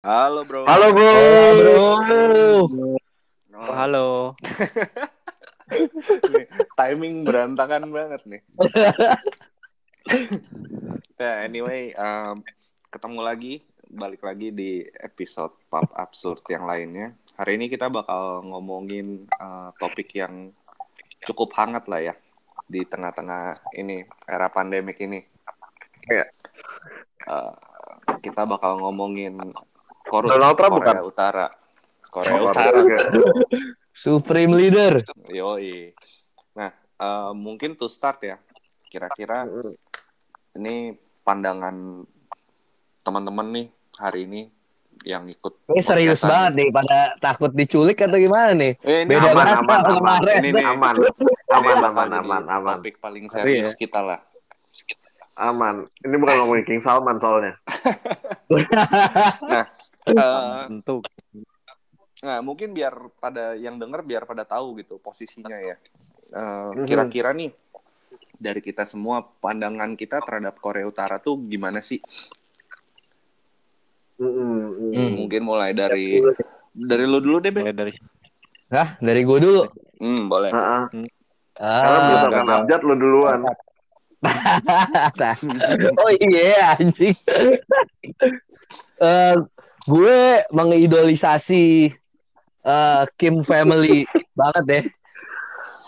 Halo bro. Halo bro. bro. Oh, Halo. nih, timing berantakan banget nih. ya anyway, um, ketemu lagi, balik lagi di episode Pop Absurd yang lainnya. Hari ini kita bakal ngomongin uh, topik yang cukup hangat lah ya di tengah-tengah ini era pandemik ini. Iya. Uh, kita bakal ngomongin Korea, Donald Trump Korea Utara. Korea Oh, Utara. Supreme leader. Yoi. Nah, eh, mungkin to start ya. Kira-kira ini pandangan teman-teman nih hari ini yang ikut. Ini serius podcastan. banget nih, pada takut diculik atau gimana nih? Eh, ini Beda aman, banget aman, aman. kemarin. Ini. Aman, Ini aman, aman, jadi aman, aman, Topik paling Ngeri serius ya. kita lah. aman. Ini bukan ngomongin King Salman soalnya. Eh, Tentu. nah, mungkin biar pada yang denger biar pada tahu gitu posisinya ya. Eh, Mhm. Kira-kira nih dari kita semua pandangan kita terhadap Korea Utara tuh gimana sih? Mm-mm. Hmm. Mungkin mulai dari dari lu dulu deh, Be. Mulai dari Hah, dari gue dulu. Hmm, boleh. Ha-ha. Karena Ah, berdasarkan gagal. abjad lo duluan. oh iya anjing. Eh, gue mengidolisasi eh, Kim family banget deh.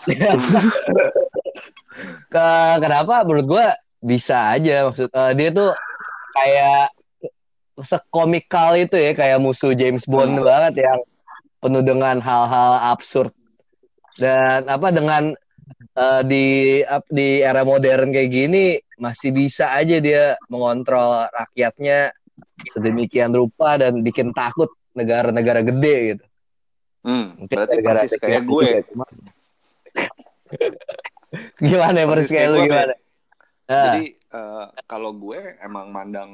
Ke, kenapa? Menurut gue bisa aja maksud eh, dia tuh kayak sekomikal itu ya kayak musuh James Bond Hmm. banget yang penuh dengan hal-hal absurd dan apa dengan eh, di ap- di era modern kayak gini masih bisa aja dia mengontrol rakyatnya sedemikian rupa dan bikin takut negara-negara gede gitu. Hmm, Mungkin berarti negara persis kayak gue. Gimana ya persis kayak lu gimana? Nah, Jadi eh, kalau gue emang mandang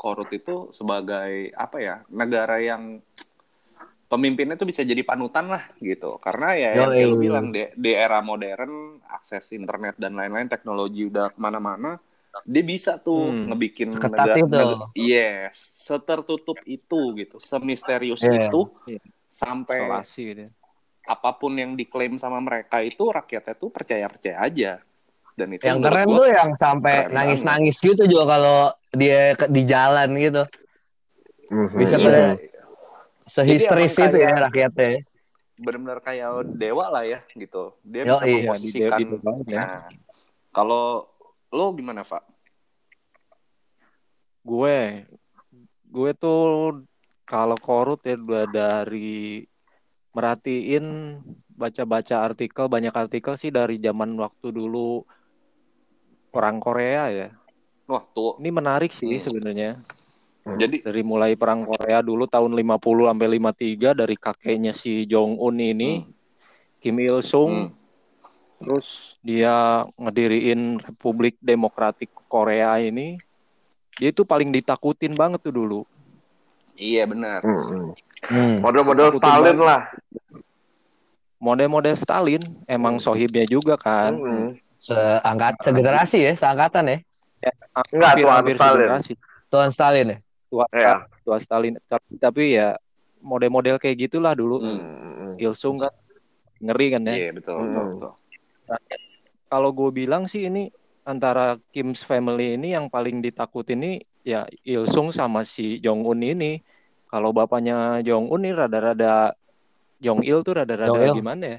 Korut itu sebagai apa ya negara yang pemimpinnya tuh bisa jadi panutan lah gitu. Karena ya yang kayak lu bilang di, di era modern akses internet dan lain-lain teknologi udah ke mana-mana, dia bisa tuh Hmm. ngebikin negara, itu. neg- yes, setertutup itu gitu, semisterius Iya. itu sampai isolasi gitu. apa pun yang diklaim sama mereka itu rakyatnya tuh percaya-percaya aja. Dan itu yang keren tuh yang sampai keren nangis-nangis gitu juga kalau dia ke- di jalan gitu. Bisa Mhm. pada- Iya, Sehisteris Jadi emang itu ya rakyatnya. benar-benar kayak dewa lah ya gitu. Dia Yo, bisa iya, memposisikan. di- di- banget ya. Nah, kalau lo gimana, Pak? Gue gue tuh kalau korut ya dari merhatiin baca-baca artikel banyak artikel sih dari zaman waktu dulu perang Korea ya. Wah, tuh. Ini menarik sih Hmm. sebenarnya. Jadi Dari mulai perang Korea dulu tahun 50 sampai 53 dari kakeknya si Jong Un ini Kim Il Sung hmm, Terus dia ngediriin Republik Demokratik Korea ini. Dia itu paling ditakutin banget tuh dulu. iya benar. Mhm. Hmm. Model-model Stalin banget. lah. Model-model Stalin emang sohibnya juga kan. Mhm. Seangkat segenerasi ya, seangkatan ya. Enggak, Hampir, Tuan hampir Stalin. segenerasi. Tuan Stalin ya. Tua, Iya. tua Stalin. Tapi- Tapi ya model-model kayak gitulah dulu. Hmm. Mhm. Il Sung kan ngeri kan ya. Iya, betul, betul, Hmm. Kalau gue bilang sih ini antara Kim's family ini yang paling ditakutin ini ya Il Sung sama si Jong Un ini. Kalau bapaknya Jong Un nih rada-rada Jong Il tuh rada-rada gimana ya?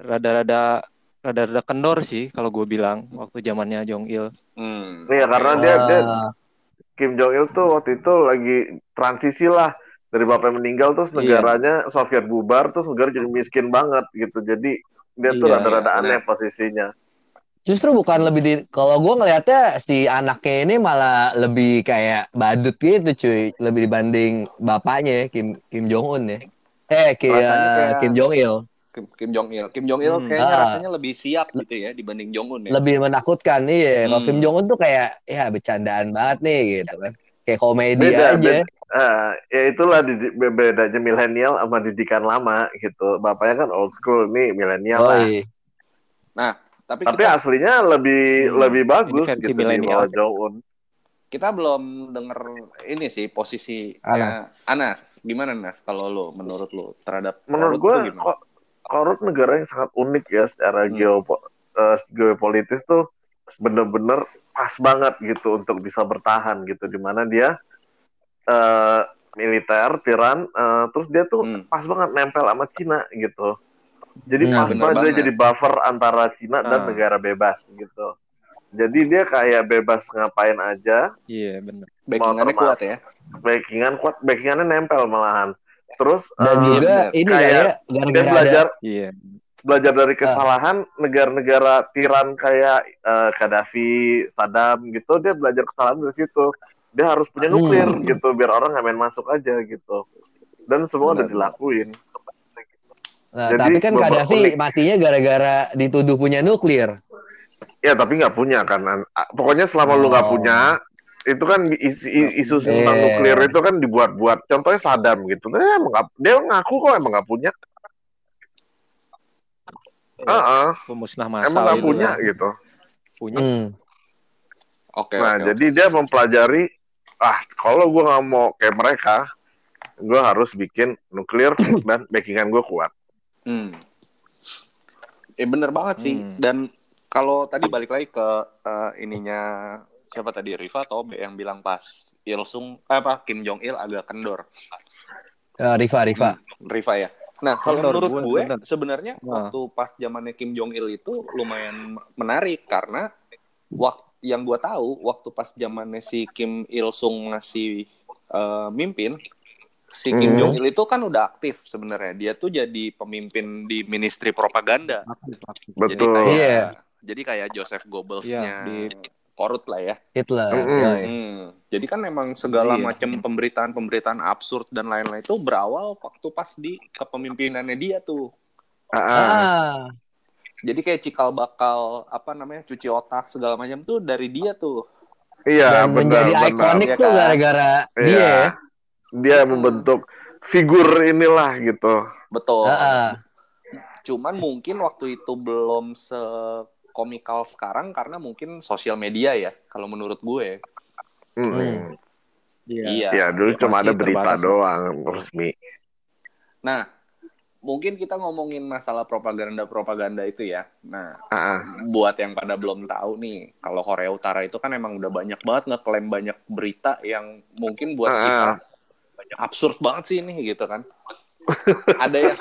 Rada-rada rada-rada kendor sih kalau gue bilang waktu zamannya Jong Il. Hmm. Iya, karena dia, dia Kim Jong Il tuh waktu itu lagi transisi lah dari bapaknya meninggal terus Iya. negaranya Soviet bubar terus negara jadi miskin banget gitu. Jadi dia tuh Iya, rada-rada iya, aneh posisinya. Justru bukan lebih di kalau gue ngelihatnya si anaknya ini malah lebih kayak badut gitu cuy, lebih dibanding bapaknya ya, Kim Kim Jong Un ya. Eh Ki- Rasanya eh, kayak- Kim Jong Il Kim, Kim Jong Il. Kim Jong Il Hmm. kayaknya Ah. rasanya lebih siap gitu ya dibanding Jong Un ya. lebih menakutkan iya. Kalau Hmm. Kim Jong Un tuh kayak ya bercandaan banget nih gitu kan. Kayak komedi Beda, aja. beda. Ah, ya itulah didi- be- bedanya milenial sama didikan lama gitu. Bapaknya kan old school nih milenial Oh, lah. iya. Tapi, Tapi kita, aslinya lebih Hmm, lebih bagus gitu di milenial. kita belum denger ini sih posisi Anas. Anas. Gimana Nas kalau lo menurut lo terhadap Menurut gue? Korut negara yang sangat unik ya secara Hmm. geopo- eh, geopolitis tuh bener-bener pas banget gitu untuk bisa bertahan gitu. Di mana dia eh, militer, tiran, eh, terus dia tuh Hmm. pas banget nempel sama Cina gitu. Jadi Hmm, pas banget dia jadi buffer antara Cina dan Ah. negara bebas gitu. Jadi dia kayak bebas ngapain aja, Iya benar. Backingannya kuat ya. backingan kuat, backingannya nempel malahan. Terus Dan eh, juga bener. ini Kayak kayak dia ada belajar Iya. belajar Ah. dari kesalahan negara-negara tiran kayak eh, Gaddafi, Saddam gitu, dia belajar kesalahan dari situ. Dia harus punya Hmm. nuklir gitu, biar orang nggak main masuk aja gitu. Dan semua udah Benar. dilakuin. Nah, Jadi, tapi kan Gaddafi unik. matinya gara-gara dituduh punya nuklir. Ya tapi nggak punya kan. Pokoknya selama lu nggak Oh. punya, itu kan isu, isu tentang Iya. nuklir itu kan dibuat-buat. Contohnya Saddam gitu. Dia, emang nggak- dia ngaku kok emang nggak punya. Ah, ah, Pemusnah emang massal nggak itu punya kan. gitu. Punya. Hmm. Oke. Nah, oke, jadi oke. dia mempelajari, ah kalau gue nggak mau kayak mereka, gue harus bikin nuklir dan backingan gue kuat. Hmm. Eh bener banget sih. Hmm. Dan kalau tadi balik lagi ke eh, ininya siapa tadi Riva atau Obe yang bilang pas Il Sung eh, apa Kim Jong Il agak kendor. Eh, Riva, Riva. Hmm, Riva ya. Nah, kalau menurut gue sebenarnya Nah. waktu pas zamannya Kim Jong Il itu lumayan menarik karena waktu yang gue tahu waktu pas zamannya si Kim Il Sung masih eh, mimpin si Kim Hmm. Jong Il itu kan udah aktif sebenarnya. Dia tuh jadi pemimpin di Ministry Propaganda. Aktif. Jadi Betul. kayak Iya. jadi kayak Joseph Goebbels-nya Iya, di- korut lah ya. Hitler. Mm-mm. yoi. Hmm. Jadi kan memang segala Iya. macam pemberitaan-pemberitaan absurd dan lain-lain itu berawal waktu pas di kepemimpinannya dia tuh. Ah, ah. Jadi kayak cikal bakal apa namanya cuci otak segala macam tuh dari dia tuh. Iya, dan benar, menjadi benar. ikonik Iya tuh kan? gara-gara Iya. dia ya. Dia membentuk figur inilah gitu. Betul. Ah, ah. Cuman mungkin waktu itu belum sekomikal sekarang karena mungkin sosial media ya kalau menurut gue. Mm-mm. Iya. Iya. Ya dulu cuma Masih ada berita terbatas. doang resmi. Nah, mungkin kita ngomongin masalah propaganda-propaganda itu ya. Nah, Ah, ah. buat yang pada belum tahu nih, kalau Korea Utara itu kan emang udah banyak banget ngeklaim banyak berita yang mungkin buat Ah. kita banyak absurd banget sih ini gitu kan. ada yang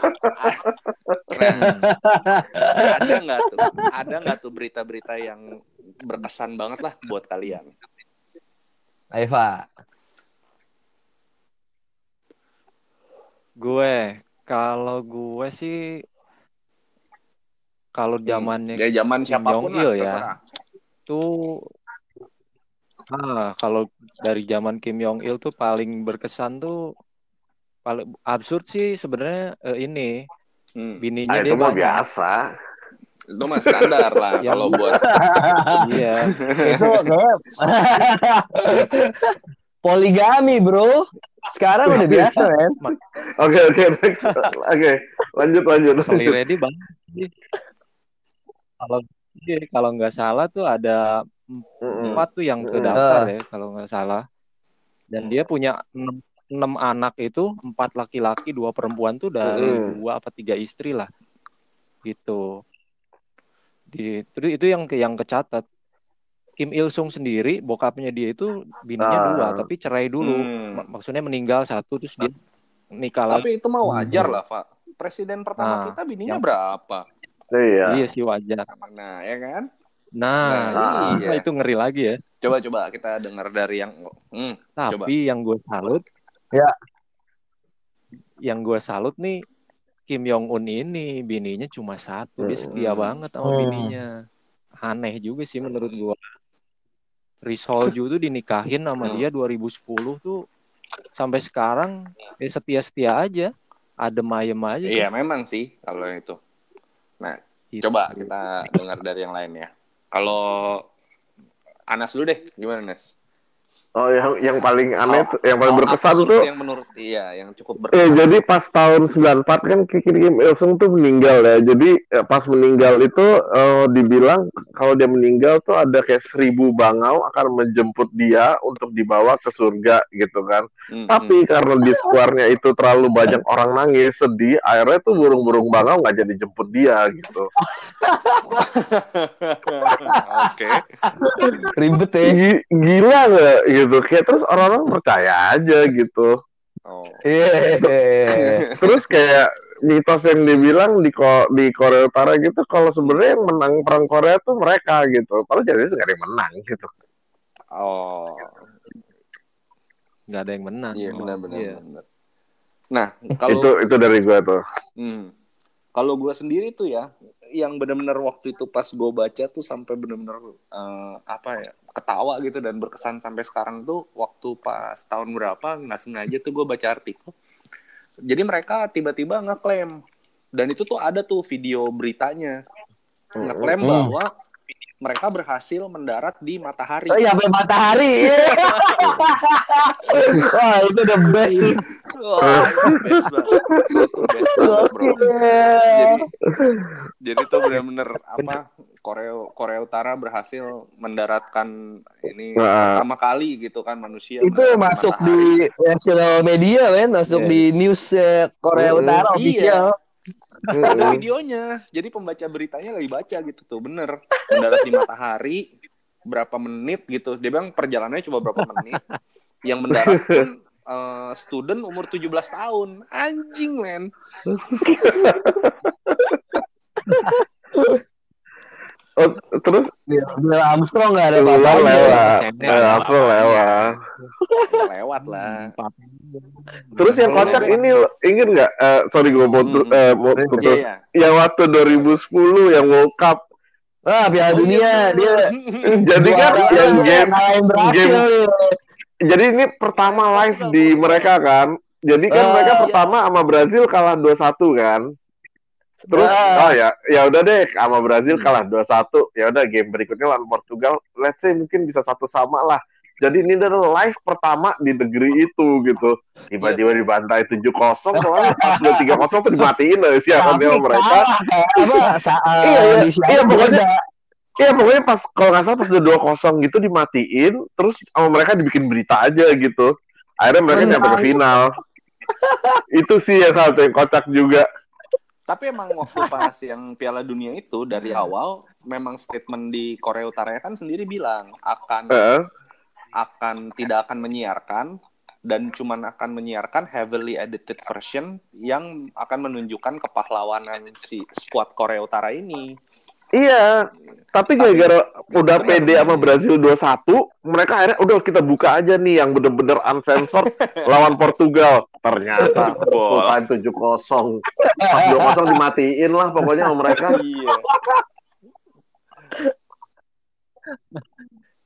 ada nggak tuh? Ada nggak tuh berita-berita yang berkesan banget lah buat kalian? Eva. Gue kalau gue sih kalau zamannya Ya zaman Kim siapa pun Jong-il lah, ya. terserah. tuh ah kalau dari zaman Kim Jong Il tuh paling berkesan tuh paling absurd sih sebenarnya eh, ini Hmm. bininya Ah, dia itu mah biasa. Itu mah standar lah Yang- kalau buat Iya. itu poligami bro sekarang udah biasa men Oke oke. Oke lanjut lanjut. Ready banget sih. Kalau iya, kalau nggak salah tuh ada empat tuh yang ke Mm. daftar ya kalau nggak salah. Dan dia punya enam, enam anak itu empat laki-laki dua perempuan tuh dari Mm. dua apa tiga istri lah gitu. Di terus itu yang yang kecatat. Kim Il Sung sendiri bokapnya dia itu bininya Ah. dua tapi cerai dulu. Hmm. Mak- Maksudnya meninggal satu terus dia nikah lagi. Tapi itu mah wajar lah, Pak. Presiden pertama Nah, kita bininya yang- berapa? Iya. Iya sih wajar. Nah, ya kan? Nah, Nah, iya. itu ngeri lagi ya. Coba coba kita dengar dari yang hmm, Tapi yang gue salut, Ya. yang gue salut nih Kim Jong Un ini bininya cuma satu, dia setia Hmm. banget sama Hmm. bininya. Aneh juga sih menurut gue. Risolju tuh dinikahin sama Hmm. dia 2010 tuh sampai sekarang ya setia-setia aja, adem ayem aja. sih. Iya, memang sih kalau itu. Nah, Gitu. coba kita dengar dari yang lain ya. Kalau Anas dulu deh, gimana Nas? Oh yang yang paling aneh, Hal- tuh- yang paling hal berkesan tuh yang menurut iya yang cukup Eh, berkesan. jadi pas tahun 94 kan Kim Kim Il Sung tuh meninggal ya. Jadi eh, pas meninggal itu eh, dibilang kalau dia meninggal tuh ada kayak seribu bangau akan menjemput dia untuk dibawa ke surga gitu kan. Hmm, Tapi karena di square-nya itu terlalu banyak orang nangis, sedih, akhirnya tuh burung-burung bangau nggak jadi jemput dia gitu. hmm. Oke. Ribet ya. Gi- Gila nggak gitu? Kayak terus orang-orang percaya aja gitu. Oh. Iya. Terus kayak mitos yang dibilang di Ko- di Korea Utara gitu kalau sebenarnya yang menang perang Korea tuh mereka gitu. Padahal jadi nggak ada yang menang gitu. Oh. nggak ada yang menang. Iya benar-benar. iya. benar. Nah kalau Itu itu dari gua tuh. Hmm. Kalau gue sendiri tuh ya, yang benar-benar waktu itu pas gue baca tuh sampai benar-benar eh, apa ya ketawa gitu dan berkesan sampai sekarang tuh waktu pas tahun berapa nggak sengaja tuh gue baca artikel. Jadi mereka tiba-tiba ngeklaim dan itu tuh ada tuh video beritanya ngeklaim Hmm. bahwa mereka berhasil mendarat di matahari. Oh iya, matahari. Wah, itu the best. Wah, itu best banget. Itu best banget, bro. jadi jadi tuh benar-benar apa Korea Korea Utara berhasil mendaratkan ini Nah. pertama kali gitu kan manusia itu masuk matahari. di national media men. Masuk Iya. di news eh, Korea Mm, Utara iya. official. Ada videonya jadi pembaca beritanya lagi baca gitu tuh bener. Mendarat di matahari berapa menit gitu. Dia bilang perjalanannya cuma berapa menit. Yang mendarat pun eh, student umur 17 tahun. Anjing men Oh, terus Neil Armstrong nggak ada apa-apanya lewat. Cendel. Eh, aku lewat. Ya, lewat lah Terus yang kocak lewat. ini inget nggak? Eh, sorry gue mau Hmm. eh, mau iya putus. iya Yang waktu 2010 yang World Cup. ah Piala Oh, Dunia iya, dia Jadi kan yang game game- jadi ini pertama live di mereka kan. Jadi kan Ah, mereka iya. pertama sama Brazil kalah 2-1 kan. Terus Ah. oh ya, ya udah deh sama Brazil Hmm. kalah 2-1. Ya udah game berikutnya lawan Portugal, let's say mungkin bisa satu sama lah. Jadi ini adalah live pertama di negeri itu gitu. Tiba-tiba Iya. dibantai 7-0, soalnya pas udah 3-0 tuh dimatiin lah siarannya sama mereka. eh, Iya, iya. Iya, pokoknya-. Iya pokoknya pas kalau nggak salah pas udah 2-0 gitu dimatiin, terus sama mereka dibikin berita aja gitu. Akhirnya mereka Menang. nyampe ke final. itu sih yang satu yang kocak juga. Tapi emang waktu pas yang Piala Dunia itu dari awal memang statement di Korea Utara kan sendiri bilang akan Heeh. akan tidak akan menyiarkan dan cuman akan menyiarkan heavily edited version yang akan menunjukkan kepahlawanan si squad Korea Utara ini. Iya, tapi gara-gara udah pede benar. sama Brazil 2-1, mereka akhirnya udah kita buka aja nih yang bener-bener uncensored lawan Portugal. Ternyata full time 7-0. Pas 2-0 dimatiin lah pokoknya sama mereka. Iya.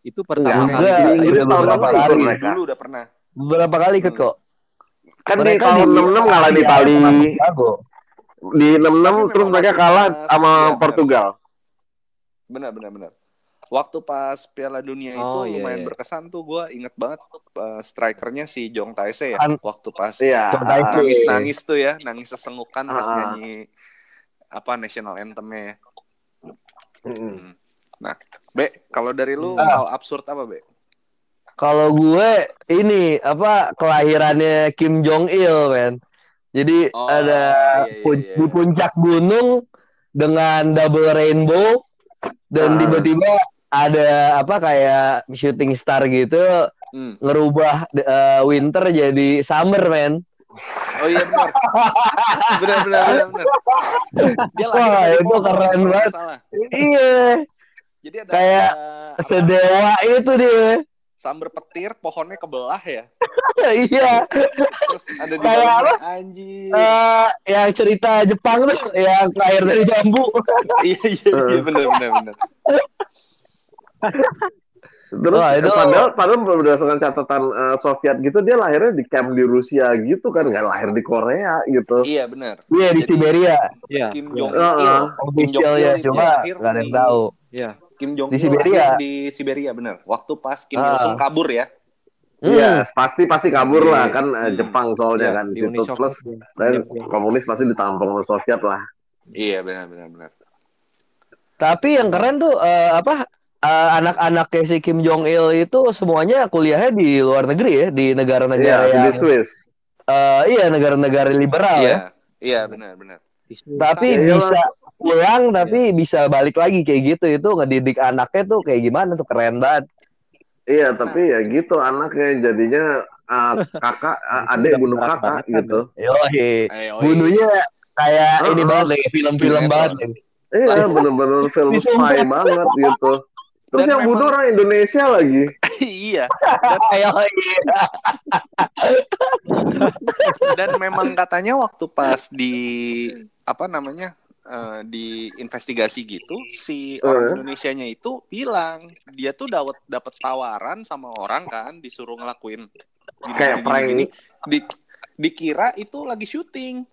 Itu pertama Ya, kali. di Inggris tahun lalu kali. mereka. Dulu udah pernah. beberapa kali ikut kok Kan di tahun 66 ngalahin Itali. Di 66 Tapi terus mereka kalah sama iya. Portugal. Benar benar benar. Waktu pas Piala Dunia itu Oh, iya, lumayan iya. berkesan tuh gue inget banget uh, strikernya si Jong Taese ya An- waktu pas Iya. Tae-se. nangis nangis tuh ya nangis sesengukan pas Ah. nyanyi apa national anthemnya ya. Hmm. Nah, Be, kalau dari lu Ah. hal absurd apa, Be? Kalau gue ini apa kelahirannya Kim Jong Il, men. Jadi Oh, ada iya, iya, pun- iya. di puncak gunung dengan double rainbow dan Ah. tiba-tiba ada apa kayak shooting star gitu Hmm. ngerubah eh, winter jadi summer, men. Oh iya benar. benar benar benar benar. Dia lahir Wah, itu pohon, keren banget. iya, Jadi ada Kayak apa, sedewa itu dia. Sambar petir, pohonnya kebelah ya. iya. Terus ada di Kayak anjir. Eh, yang cerita Jepang tuh yang lahir dari jambu. iya iya iya benar benar benar. Terus Wah, itu- padahal padahal berdasarkan catatan eh, Soviet gitu dia lahirnya di camp di Rusia gitu kan nggak lahir di Korea gitu. Iya benar. Iya di Jadi- Siberia. Iya. Kim iya. Jong Il. Kim Jong Official ya, cuma nggak ada yang tahu. Iya. Kim Jong Di Il Siberia. lahir di Siberia benar. Waktu pas Kim Ah. Il Sung kabur ya. Iya, pasti pasti kabur Di- lah kan eh, hmm. Jepang soalnya Iya, kan di di situ Soviet. plus dan komunis pasti ditampung sama Soviet lah. Iya benar benar benar. Tapi yang keren tuh eh, apa eh, anak-anak kayak si Kim Jong Il itu semuanya kuliahnya di luar negeri ya, di Iya, negara-negara di yang Swiss. eh, iya negara-negara liberal ya. Iya iya benar benar. Tapi Iya, bisa pulang tapi bisa balik lagi kayak gitu itu ngedidik anaknya tuh kayak gimana tuh keren banget. Iya, tapi ya gitu anaknya jadinya ah, kakak ah, adik bunuh kakak kan, gitu. Yoi. Ayo, Bunuhnya kayak Oh, ini banget deh, film-film Sinetron. banget. deh. Iya, bener-bener film spy banget gitu. Terus Dan yang memang- bunuh orang Indonesia lagi. iya. Yoi. Dan memang katanya waktu pas di apa namanya eh, di investigasi gitu si Eh. orang Indonesianya itu bilang dia tuh dapat dapat tawaran sama orang kan disuruh ngelakuin gini, Kayak gini, prank. gini, di dikira itu lagi syuting.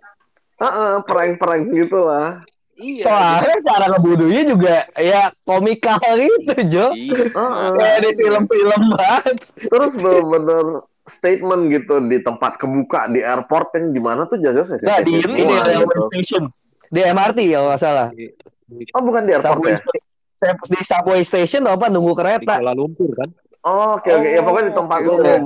Heeh, prank-prank gitu lah. Iya. Soalnya cara ngebunuhnya juga ya komikal gitu, Jo. Iya. Heeh. Kayak di film-film banget. Terus bener-bener statement gitu di tempat kebuka di airport kan gimana tuh jaga CCTV Nah, di ini di railway gitu. station. Di MRT kalau nggak salah. Oh, bukan di airport Subway ya? sta- di subway station apa nunggu Di kereta. Kuala Lumpur kan. Oh, oke oke. Ya pokoknya di tempat oke, oke. umum.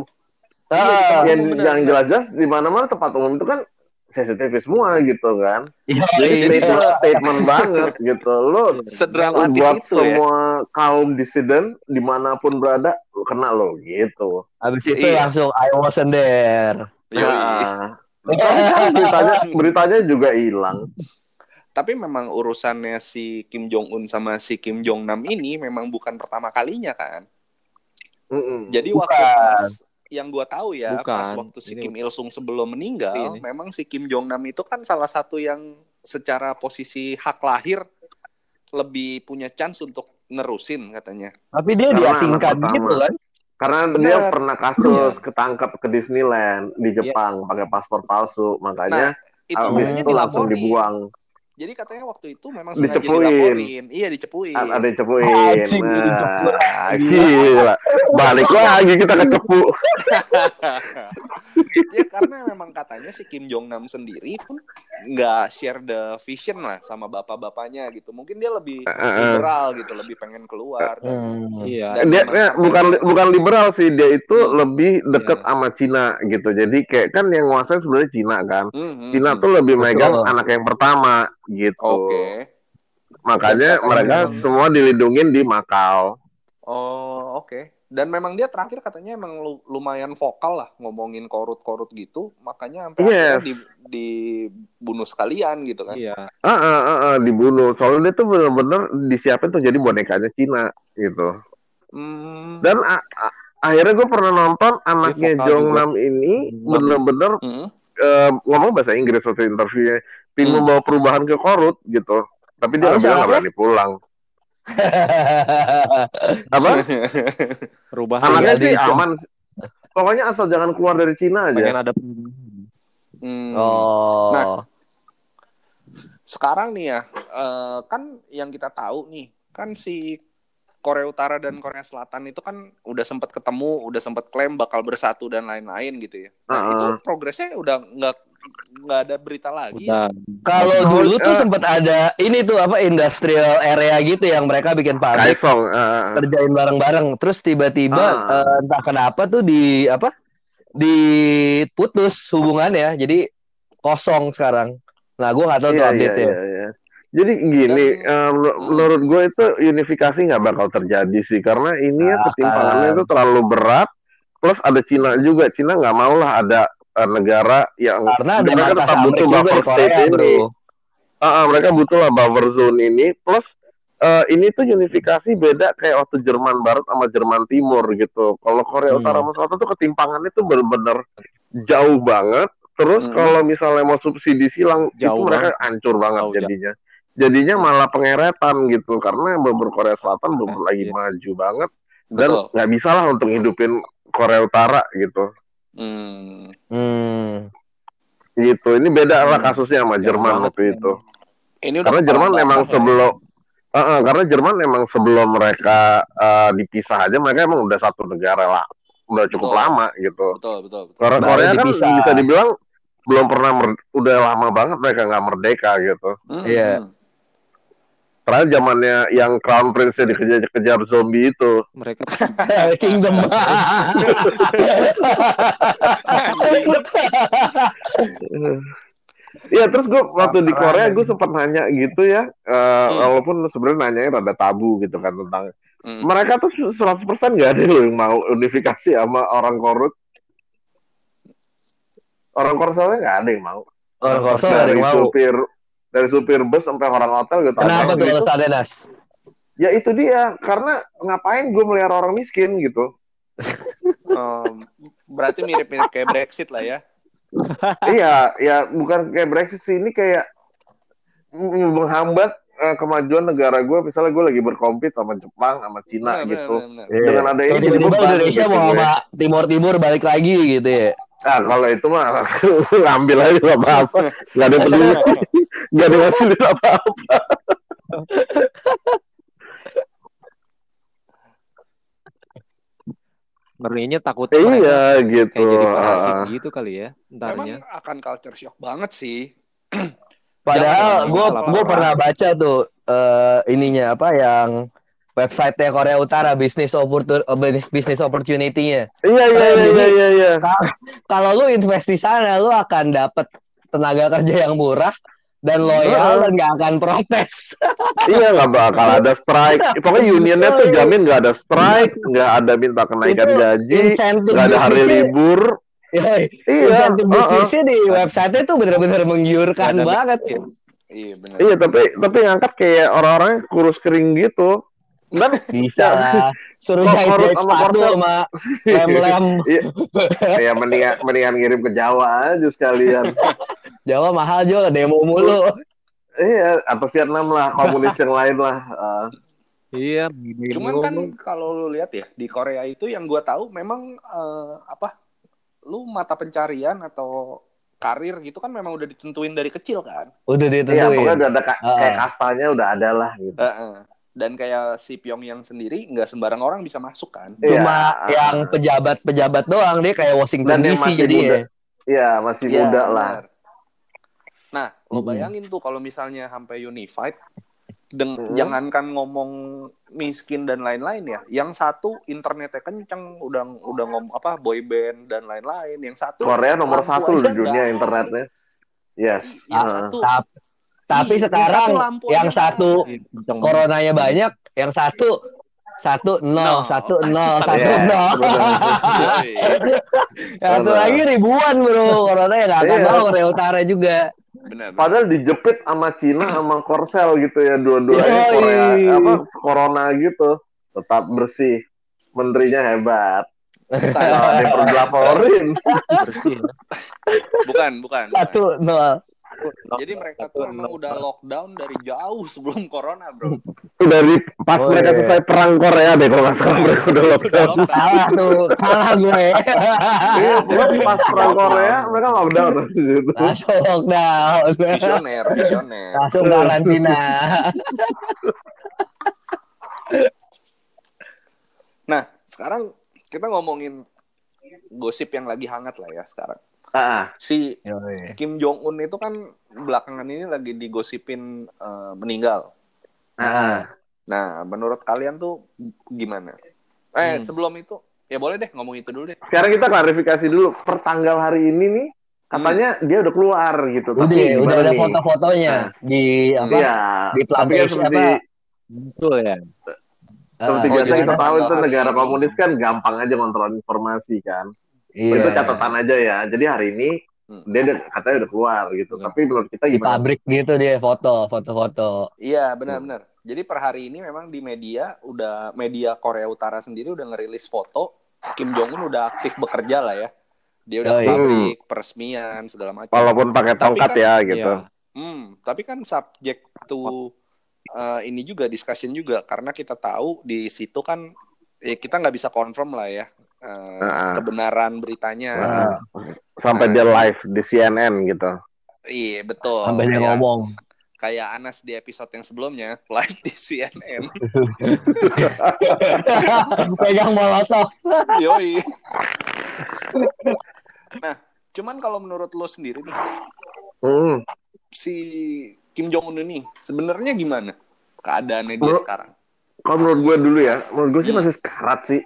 Iya, di Ah, yang yang jelas-jelas di mana-mana tempat umum itu kan CCTV semua gitu kan. iya, Jadi iya. statement, statement banget gitu. Lo Sedramatis buat itu ya. semua kaum disiden di mana pun berada lo kena lo gitu. Habis itu Iya. langsung I wasn't there. Nah, tapi kan beritanya beritanya juga hilang. Tapi memang urusannya si Kim Jong Un sama si Kim Jong Nam ini memang bukan pertama kalinya kan. Mm-mm. Jadi Bukan. waktu pas yang gua tahu ya Bukan. pas waktu si Ini- Kim Il Sung sebelum meninggal, Ini. memang si Kim Jong Nam itu kan salah satu yang secara posisi hak lahir lebih punya chance untuk nerusin katanya. Tapi dia Karena diasingkan gitu kan. Karena Bener. dia pernah kasus ketangkap ke Disneyland di Jepang pakai paspor palsu, makanya Itu habis makanya itu langsung dibuang. Jadi katanya waktu itu memang sengaja Dicepuin. dilaporin. Iya, dicepuin. Ada yang cepuin. Anjing, Nah, gila. Balik lagi kita ke cepu. ya karena memang katanya si Kim Jong Nam sendiri pun nggak share the vision lah sama bapak-bapaknya gitu. Mungkin dia lebih liberal gitu, lebih pengen keluar. Hmm. Iya. Dan Dia, sampai- bukan bukan liberal sih, dia itu Hmm. lebih deket Iya. sama Cina gitu. Jadi kayak kan yang nguasain sebenarnya Cina kan. Hmm, hmm, Cina hmm. tuh lebih Betul. megang anak yang pertama gitu. Oke. Makanya Dan mereka semua dilindungin di Makau. Oh, oke. Dan memang dia terakhir katanya emang lu- lumayan vokal lah ngomongin korut-korut gitu, makanya sampai Yes. di, dibunuh sekalian gitu kan. Iya. Ah, ah, ah, ah, dibunuh. Soalnya dia tuh bener-bener disiapin tuh jadi bonekanya Cina gitu. Hmm. Dan a- a- akhirnya gue pernah nonton anaknya Jong. Nam ini Hmm. bener-bener Hmm. eh, ngomong bahasa Inggris waktu interviewnya, pingin Hmm. membawa perubahan ke Korut gitu. Tapi dia nggak bilang nggak siapa? berani pulang. Apa? Perubahan. Anaknya Tinggal sih di- aman. Pokoknya asal jangan keluar dari Cina aja. pengen ada. Hmm. oh. Nah, sekarang nih ya, eh, kan yang kita tahu nih, kan si Korea Utara dan Korea Selatan itu kan udah sempat ketemu, udah sempat klaim bakal bersatu dan lain-lain gitu ya. Nah, Uh-uh. itu progresnya udah nggak nggak ada berita lagi. Udah. Kalau dulu tuh eh. sempat ada ini tuh apa industrial area gitu yang mereka bikin pabrik Kaisong. eh, kerjain bareng-bareng. Terus tiba-tiba Ah. eh, entah kenapa tuh di apa diputus hubungannya. Jadi kosong sekarang. Nah, gue nggak tahu tuh Iya, iya, update ya. iya, iya. Jadi gini, Dan- eh, menur- menurut gue itu unifikasi nggak bakal terjadi sih, karena ini ya Nah, ketimpangannya kan. itu terlalu berat. Plus ada Cina juga, Cina nggak mau lah ada eh, negara yang Karena ada mereka tetap butuh buffer state Korea, ini. bro. Ah, ah, mereka butuh lah buffer zone ini. Plus eh, ini tuh unifikasi beda kayak waktu Jerman Barat sama Jerman Timur gitu. Kalau Korea Hmm. Utara sama Selatan tuh ketimpangannya tuh bener-bener jauh banget. Terus Hmm. kalau misalnya mau subsidi silang Jauh itu mereka hancur banget Jauh, jauh. jadinya. Jadinya malah pengeretan gitu karena beberapa Korea Selatan belum lagi iya. maju banget dan nggak bisa lah untuk hidupin Korea Utara gitu. Hmm. Hmm. Gitu. Ini beda lah Hmm. kasusnya sama Jerman waktu sih itu. Ini udah Karena Jerman memang ya. sebelum Eh, eh, karena Jerman emang sebelum mereka eh, dipisah aja mereka emang udah satu negara lah udah cukup Betul. lama gitu. Betul, betul, betul. Korea, Korea kan dipisah. bisa dibilang belum pernah mer- udah lama banget mereka nggak merdeka gitu. Hmm, Iya. hmm. Terakhir zamannya yang Crown Prince-nya dikejar-kejar zombie itu. Mereka Kingdom. Iya terus gue waktu di. Korea gue sempat nanya gitu ya, eh, Hmm. walaupun sebenarnya nanyanya rada tabu gitu kan tentang Hmm. mereka tuh 100% nggak ada loh yang mau unifikasi sama orang korut. Orang korselnya nggak ada yang mau. Orang Korsel nggak ada yang mau. supir dari supir bus sampai orang hotel gitu. Kenapa tuh Gitu. alasannya Nas? Ya itu dia, karena ngapain gue melihara orang miskin gitu. Em, berarti mirip-mirip kayak Brexit lah ya. iya, ya bukan kayak Brexit sih ini kayak menghambat eh, kemajuan negara gue. Misalnya gue lagi berkompet sama Jepang, sama Cina gitu. benar, benar, benar. Iya. Dengan ada ini tiba-tiba beban Indonesia gitu mau gue. sama Timur Timur balik lagi gitu ya. Nah, kalau itu mah ambil aja gak apa-apa. Gak ada peduli. Gak ada peduli apa-apa. ngerinya takutnya mereka Iya gitu. kayak jadi parasit Ah. gitu kali ya entarnya. Memang akan culture shock banget sih. Padahal gue gue pernah baca tuh eh, ininya apa yang website Korea Utara bisnis opportun bisnis business opportunity-nya. Iya iya iya iya iya. iya. Kalau lu invest di sana lu akan dapat tenaga kerja yang murah dan loyal Heeh. dan nggak akan protes. Iya nggak bakal ada strike. Pokoknya unionnya tuh jamin nggak ada strike, nggak ada minta kenaikan Itu gaji, nggak ada hari bisnisnya- libur. Yoi, Iya. insentif heeh. bisnisnya di website tuh bener-bener menggiurkan banget. Iya benar. Iya tapi tapi ngangkat kayak orang-orang kurus kering gitu. Dan Bisa lah. Suruh jahit sepatu sama lem-lem. Iya. ya mendingan mendingan ngirim ke Jawa aja sekalian. Jawa mahal juga demo mulu. iya, atau Vietnam lah, komunis yang lain lah. Ah. Iya, Cuman kan kalau lu lihat ya di Korea itu yang gua tahu memang eh, apa? Lu mata pencarian atau karir gitu kan memang udah ditentuin dari kecil kan. Udah Iya, ditentuin. pokoknya udah ada ka- Ah. kayak kastanya udah ada lah gitu. Heeh. Dan kayak si Pyongyang sendiri nggak sembarang orang bisa masuk kan. Cuma Iya, yang ah. pejabat-pejabat doang dia kayak Washington Dan yang DC masih jadi muda. Iya, masih Iya, muda lah. benar. Lo bayangin tuh kalau misalnya sampai unified, deng jangankan ngomong miskin dan lain-lain ya. Yang satu internetnya kenceng, udah udah ngom apa boy band dan lain-lain. Yang satu Korea nomor satu di dunia internetnya. Yes. Yang Ah. satu Tap- Tapi Iya, yang sekarang satu lampu yang satu nggak coronanya banyak, yang satu satu nol, Nol. satu nol, Satu satu Iya, nol. Yang satu lagi ribuan bro, corona ya nggak akan Iya. mau Korea Utara juga. Benar. benar. Padahal dijepit sama Cina sama Korsel gitu ya dua-duanya. Korea apa corona gitu tetap bersih menterinya hebat kalau ada yang perlu dilaporin bersih. ya. bukan, bukan. Satu nol. Jadi mereka tuh emang udah lockdown dari jauh sebelum corona, bro. dari pas Oh, mereka iya. selesai perang Korea deh kalau nggak salah mereka udah lockdown lockdown. Kalah tuh, kalah gue. Iya, pokoknya pas perang Korea mereka lockdown di situ Langsung lockdown. Visioner, visioner. Langsung karantina. Nah, sekarang kita ngomongin gosip yang lagi hangat lah ya sekarang. Ah Si Kim Jong Un itu kan belakangan ini lagi digosipin eh, meninggal. ah Nah, menurut kalian tuh gimana? Eh, Hmm. sebelum itu, ya boleh deh ngomong itu dulu deh. sekarang kita klarifikasi dulu per tanggal hari ini nih katanya dia udah keluar gitu Udah, tapi udah ada foto-fotonya di apa? Iya, Di kan plantation seperti apa? Betul ya. Seperti Oh, biasa kita ada tahu itu negara komunis kan gampang aja kontrol informasi kan. Iya. Itu catatan aja ya. Jadi hari ini Hmm. dia udah, katanya udah keluar gitu. Hmm. Tapi menurut kita di gimana? pabrik gitu dia foto, foto-foto. Iya, benar-benar. Jadi per hari ini memang di media udah media Korea Utara sendiri udah ngerilis foto Kim Jong Un udah aktif bekerja lah ya. Dia udah Oh, iya. pabrik, peresmian segala macam. Walaupun pakai Tapi tongkat kan- ya gitu. Iya. Hmm, tapi kan subject to uh, ini juga discussion juga karena kita tahu di situ kan ya kita nggak bisa confirm lah ya uh, Nah. kebenaran beritanya. Nah, sampai dia live di CNN gitu. Iya betul. Sampai dia Kayak ngomong. kayak Anas di episode yang sebelumnya live di CNN. Pegang molotov. Yoi. Nah, cuman kalau menurut lo sendiri nih, Hmm. si Kim Jong Un ini sebenarnya gimana keadaannya dia Menurut- sekarang? Kalau menurut gue dulu ya, menurut gue sih Hmm. masih sekarat sih.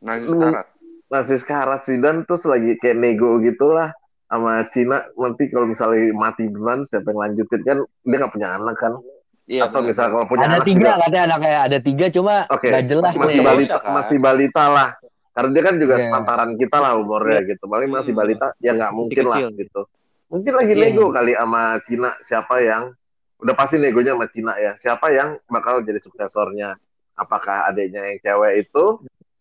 Masih Hmm. sekarat. Masih sekarat sih. Dan terus lagi kayak nego gitulah sama Cina. Nanti kalau misalnya mati duluan, siapa yang lanjutin kan dia nggak punya anak kan. Iya, Atau misalnya kalau punya Ada anak tiga juga- katanya anaknya ada tiga cuma Oke, nggak jelas masih nih. balita, kan? masih balita lah. Karena dia kan juga Iya. sepantaran kita lah umurnya gitu. Paling masih Hmm. balita, ya nggak mungkin lah gitu. Mungkin lagi Iya. nego kali sama Cina siapa yang udah pasti negonya sama Cina ya. Siapa yang bakal jadi suksesornya? Apakah adiknya yang cewek itu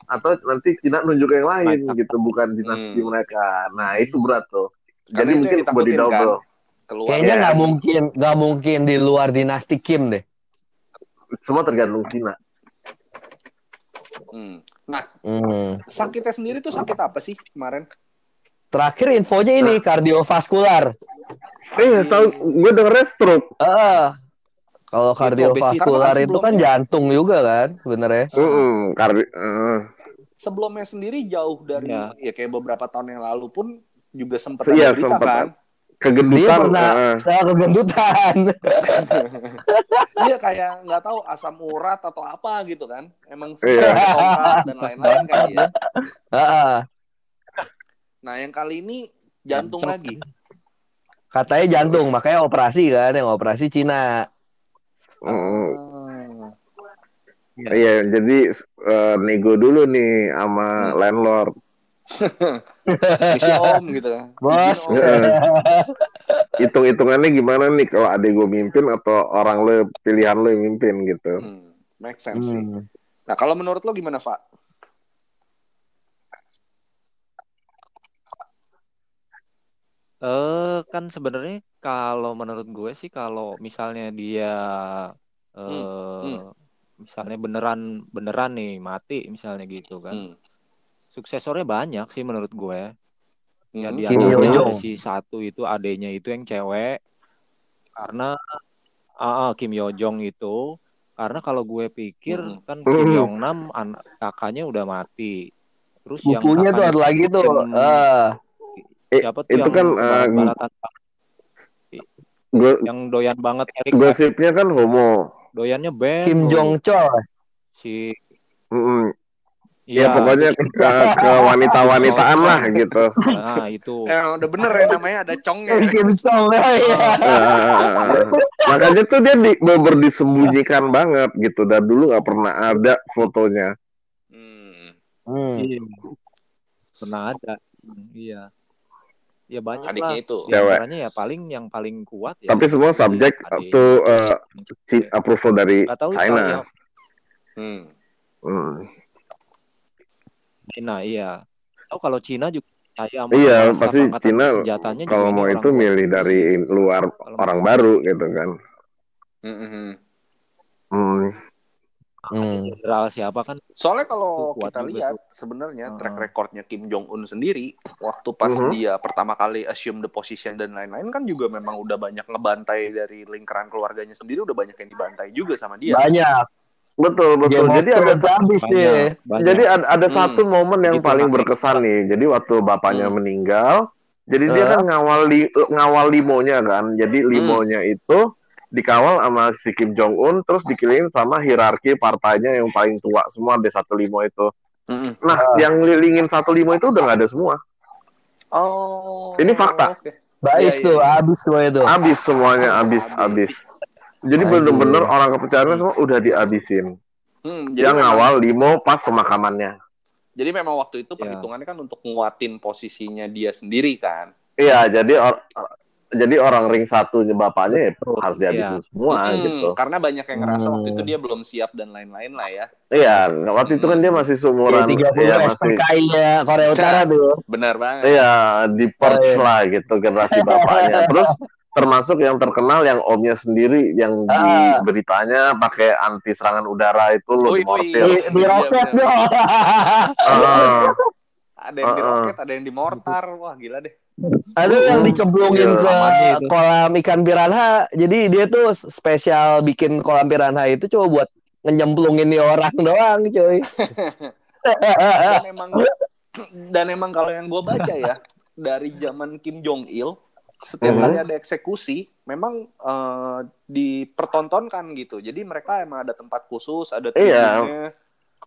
atau nanti Cina nunjuk yang lain Mantap. gitu, bukan dinasti Hmm. mereka. Nah itu berat tuh. Karena Jadi mungkin ditakutin, body double. Keluar. Kayaknya Yes. nggak mungkin nggak mungkin di luar dinasti Kim deh. Semua tergantung Cina. Hmm. Hmm. Sakitnya sendiri tuh sakit apa sih kemarin? Terakhir infonya ini kardiovaskular. Eh, tahu gue dengernya stroke. Ah, kalau kardiovaskular obesitas. itu kan jantung juga kan sebenarnya. Heeh, kardi eh. Sebelumnya sendiri jauh dari Ya. ya kayak beberapa tahun yang lalu pun juga sempat Iya, ada berita sempat. kan. Dia kegendutan. pernah eh. saya kegendutan. Iya kayak nggak tahu asam urat atau apa gitu kan. Emang Iya. sempat tongkat dan lain-lain kan ya. Ah, Nah yang kali ini jantung Cocok. lagi. katanya jantung, makanya operasi kan yang operasi Cina. Mm, Ah. Iya, jadi eh, nego dulu nih sama Hmm. landlord. Misi om gitu. Bos. Hitung-hitungannya gimana nih kalau adik gue mimpin atau orang lo pilihan lo yang mimpin gitu. Hmm, make sense sih. Hmm. Nah kalau menurut lo gimana Pak? Eh kan sebenarnya kalau menurut gue sih kalau misalnya dia eh Hmm, misalnya beneran beneran nih mati misalnya gitu kan. Hmm. Suksesornya banyak sih menurut gue. Ya Hmm. di Kim antaranya Yo Jong. ada si satu itu adanya itu yang cewek karena ah, ah, Kim Yo Jong itu karena kalau gue pikir Mm-mm. kan Kim. Yong Nam anak kakaknya udah mati. Terus yang Bukunya tuh kakaknya ada lagi tuh. Eh, siapa tuh itu yang kan eh, gue yang doyan banget Erik gosipnya kan homo. Doyannya band Kim. Jong Chol. si Mm-mm. iya Ya pokoknya ke, ke wanita-wanitaan lah gitu. nah itu Eh, udah bener ya namanya ada congnya. Kim Chong ya. Eh, makanya tuh dia di, bener disembunyikan banget gitu. Dan dulu nggak pernah ada fotonya. Hmm. Hmm. Iya. pernah ada Hmm, iya ya banyak Adiknya lah itu. Cewek. ya paling yang paling kuat ya Tapi semua subjek to eh, ci- approval dari tahu China. yang Hmm. Hmm. Cina iya tahu kalau Cina juga percaya sama Iya, pasti Cina senjatanya Kalau mau orang itu milih dari luar orang baru gitu kan. Hmm, hmm, hmm. Hmm. Hmm. jenderal siapa kan Soalnya kalau kita lihat sebenarnya Heeh. track recordnya Kim Jong Un sendiri waktu pas Mhm. dia pertama kali assume the position dan lain-lain kan juga memang udah banyak ngebantai dari lingkaran keluarganya sendiri udah banyak yang dibantai juga sama dia. Banyak. Betul, betul. Game Jadi ada habis deh. banyak, banyak. jadi ada, ada Hmm. satu momen yang Gitu, paling berkesan nih. Jadi waktu bapaknya Hmm. meninggal, jadi dia Eh. kan ngawal li, ngawal limonya kan. Jadi Hmm. limonya itu dikawal sama si Kim Jong Un, terus dikelilingi sama hierarki partainya yang paling tua semua di satu limo itu. Mm-mm. Nah, yang lilingin satu limo itu udah nggak ada semua. Oh. Ini fakta. Bais Iya, iya, tuh, iya. habis semua itu. Habis semuanya, habis, Habis. habis. Jadi bener-bener orang kepercayaannya semua udah dihabisin. Hmm, Dia memang- ngawal limo pas pemakamannya. Jadi memang waktu itu Ya. perhitungannya kan untuk nguatin posisinya dia sendiri kan. Iya, jadi or- jadi orang ring satunya bapaknya ya harus dihabisin iya. semua Hmm, gitu. Karena banyak yang ngerasa Hmm. waktu itu dia belum siap dan lain-lain lah ya. Iya, waktu itu kan dia masih seumuran, 30 ya masih, SPKI-nya Korea Utara tuh. Benar banget. iya di perch Oh, iya. lah gitu generasi bapaknya. Terus termasuk yang terkenal yang omnya sendiri yang di Ah. beritanya pakai anti serangan udara itu loh di mortir. Di, di Iya, roket. Ah, Ada yang di Uh-uh. roket, ada yang di mortar. Wah, gila deh. Ada yang dicemplungin Iya, ke kolam ikan piranha. Jadi dia tuh spesial bikin kolam piranha itu coba buat ngejemplungin nih orang doang, cuy. Dan emang dan emang kalau yang gue baca ya dari zaman Kim Jong Il setiap Mhm. kali ada eksekusi memang eh, dipertontonkan gitu. Jadi mereka emang ada tempat khusus, ada Iya.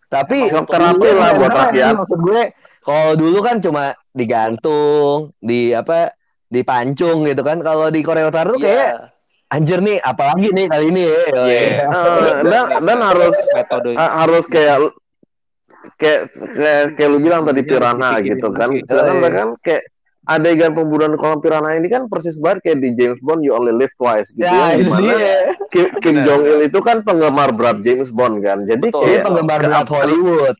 Tapi terapi dulu lah kan, buat rakyat. Maksud gue kalau dulu kan cuma digantung, di apa dipancung gitu kan. Kalau di Korea Utara tuh Iya. kayak anjir nih apalagi nih kali ini ya. Iya. Eh, dan dan harus metode ha- harus kayak kayak kayak, kayak lu bilang tadi Iya, piranha dipikirin gitu kan. lagi. Sedangkan Iya. kan kayak adegan pembunuhan kolam piranha ini kan persis banget kayak di James Bond You Only Live Twice gitu Ya, ya, di mana. Kim, Kim. Jong Il itu kan penggemar berat James Bond kan. Jadi Betul. Dia kayak penggemar berat Hollywood.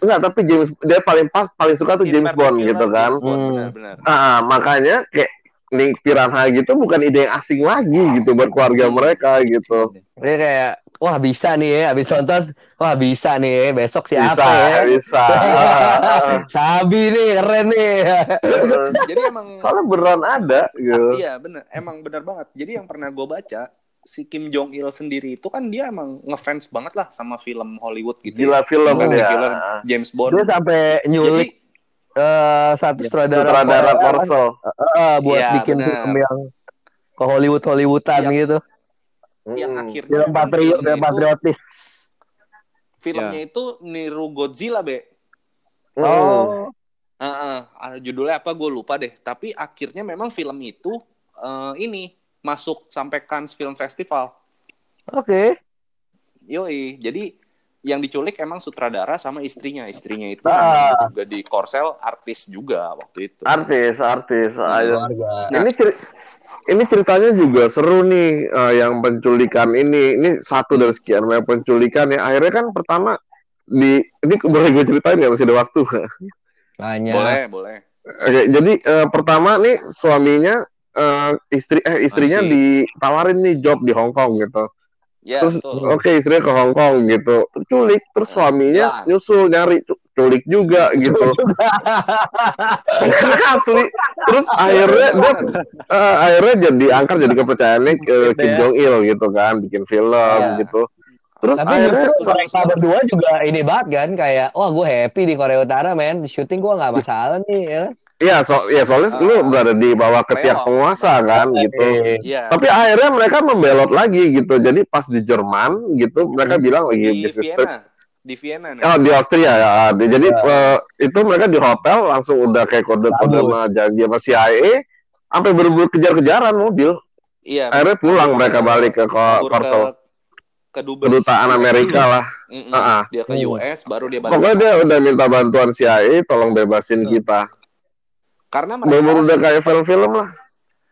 Enggak tapi James dia paling pas paling suka tuh James Inverted Bond Killer, gitu kan. James Bond, Hmm. benar-benar. Ah, makanya kayak nih piranha gitu bukan ide yang asing lagi gitu buat keluarga Hmm. mereka gitu. Dia kayak wah bisa nih ya habis nonton wah bisa nih ya, besok siapa bisa, ya. bisa. Sabi nih keren nih. Jadi emang Soalnya beneran ada gitu. iya bener, emang bener banget. Jadi yang pernah gue baca si Kim Jong Il sendiri itu kan dia emang ngefans banget lah sama film Hollywood gitu. Gila ya. film Bukan ya. killer, James Bond. Dia sampai Jadi nyulik eh, satu sutradara Sutradara Korea, Korso. eh, buat Iya, bikin benar. film yang ke Hollywood Hollywoodan Yang- gitu. yang Mm. akhirnya Film patri filmnya film itu- patriotis. filmnya itu niru Godzilla be. Oh. Heeh, ah, judulnya apa gue lupa deh. Tapi akhirnya memang film itu eh, ini masuk sampai Cannes Film Festival. Oke. Yoi, jadi yang diculik emang sutradara sama istrinya. Istrinya itu Ah. memang juga di Korsel artis juga waktu itu. Artis, artis. Ayo. Nah. Ini ceri- ini ceritanya juga seru nih eh, yang penculikan ini. Ini satu dari sekian banyak penculikan ya. Akhirnya kan pertama di ini boleh gue ceritain ya masih ada waktu. Banyak. Boleh, boleh. Oke, jadi eh, pertama nih suaminya eh, istri eh istrinya Masih. ditawarin nih job di Hong Kong gitu. Ya, terus oke istrinya ke Hong Kong gitu. Culik, terus suaminya Ya. nyusul nyari cu- culik juga gitu. Asli. Terus akhirnya dia eh, akhirnya jadi angkat jadi kepercayaannya ke Gitu Kim ya. Jong Il gitu kan, bikin film Iya. gitu. Terus Tapi akhirnya mereka berdua juga ini banget kan kayak wah gue happy di Korea Utara men syuting gue nggak masalah nih ya. Iya, so, ya soalnya Ah. lu berada di bawah ketiak penguasa kan gitu. Eh, Iya. Tapi akhirnya mereka membelot lagi gitu. Jadi pas di Jerman gitu mereka Hmm. bilang lagi di bisnis trip. Vienna. Di Vienna nih. Oh di Austria ya. Di- Jadi Ya. eh, itu mereka di hotel langsung udah kayak kode-kode sama janji sama CIA sampai berburu kejar-kejaran mobil. Iya. Akhirnya pulang mereka balik ke Korsel. ke ke dubes Kedutaan Amerika lah. Mm-mm. Ah, ah. Dia ke Hmm. US baru dia balik. Pokoknya dia udah minta bantuan CIA tolong bebasin Hmm. kita. Karena mereka udah kayak film-film lah.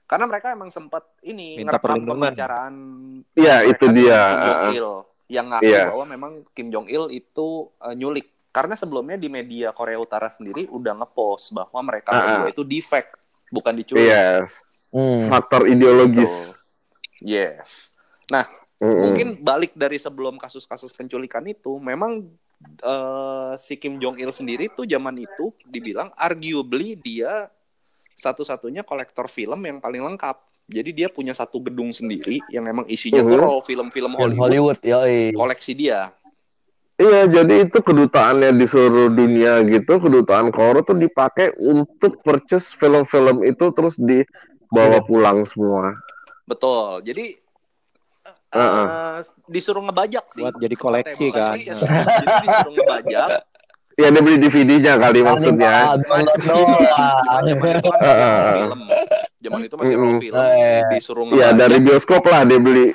karena mereka emang sempat ini Minta perlindungan. pembicaraan Iya, itu dia. Kim Jong. Il yang ngaku Yes. bahwa memang Kim Jong Il itu uh, nyulik. Karena sebelumnya di media Korea Utara sendiri udah ngepost bahwa mereka ah. berdua itu defect, bukan diculik. Yes. hmm. Faktor ideologis. Yes. Nah, Mm-mm. mungkin balik dari sebelum kasus-kasus penculikan itu, memang eh, si Kim Jong Il sendiri tuh zaman itu dibilang arguably dia satu-satunya kolektor film yang paling lengkap. Jadi dia punya satu gedung sendiri yang emang isinya tuh Mhm. roll film-film Film Hollywood, Hollywood yoi. koleksi dia. Iya, jadi itu kedutaannya di seluruh dunia gitu, kedutaan Korea tuh dipakai untuk purchase film-film itu terus dibawa pulang semua. Betul. Jadi eh, Heeh. disuruh ngebajak sih. Buat jadi koleksi, kan. rilis. Jadi disuruh ngebajak. Ya dia beli DVD-nya kali maksudnya. Zaman itu kan film. Zaman itu masih Mm-mm. film. Eh. Disuruh Iya, ngebajak. dari bioskop lah dia beli.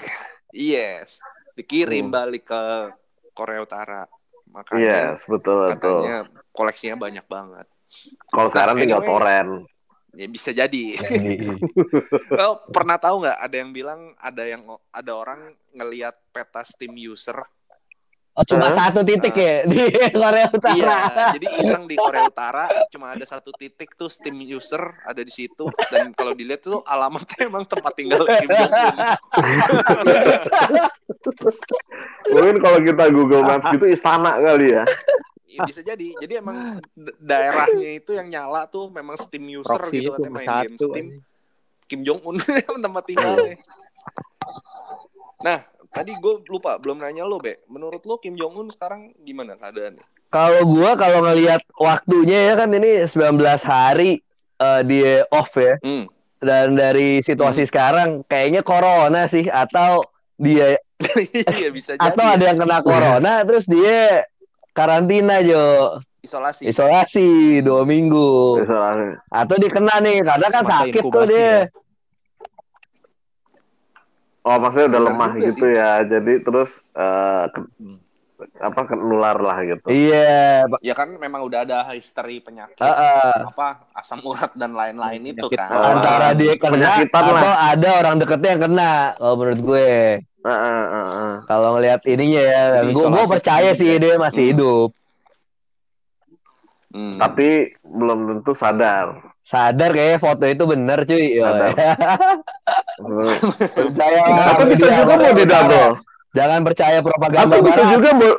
Yes. Dikirim Hmm. balik ke Korea Utara. Makanya Yes, betul betul. katanya koleksinya banyak banget. Kalau sekarang Nah, tinggal anyway. torrent. Ya bisa jadi. Lo pernah tahu nggak ada yang bilang ada yang ada orang ngelihat peta Steam user. Oh cuma satu titik ya di Korea Utara. Iya, jadi iseng di Korea Utara cuma ada satu titik tuh Steam user ada di situ dan kalau dilihat tuh alamatnya emang tempat tinggal Kim Jong Un. Mungkin kalau kita Google Maps gitu istana kali ya. Ya bisa jadi. Jadi emang daerahnya itu yang nyala tuh memang Steam user Proxy gitu itu katanya main game. Steam. Kim Jong Un tempat tinggalnya. Nah, tadi gue lupa belum nanya lo, Be. Menurut lo Kim Jong Un sekarang gimana keadaannya? Kalau gua kalau ngelihat waktunya ya kan ini 19 hari eh, dia off ya. Hmm. Dan dari situasi sekarang kayaknya corona sih atau dia Iya bisa jadi. atau ada yang kena corona terus dia karantina Jo isolasi. isolasi dua minggu Misalnya. atau dia kena nih karena kan Masa sakit tuh dia ya. Oh, maksudnya udah Benar lemah gitu ya. Jadi terus eh, ke- apa kenular lah gitu. iya Ya kan memang udah ada history penyakit heeh. apa asam urat dan lain-lain itu kan. Oh, antara dia kena atau lah. ada orang deketnya yang kena kalau menurut gue Heeh, heeh, heeh. kalau ngelihat ininya ya gue gue percaya sih sendiri dia masih Hmm. hidup Hmm. Tapi belum tentu sadar. sadar kayaknya foto itu bener cuy. Sadar. percaya Atau bisa juga mau di utara. double. jangan percaya propaganda Atau bisa barat. juga mau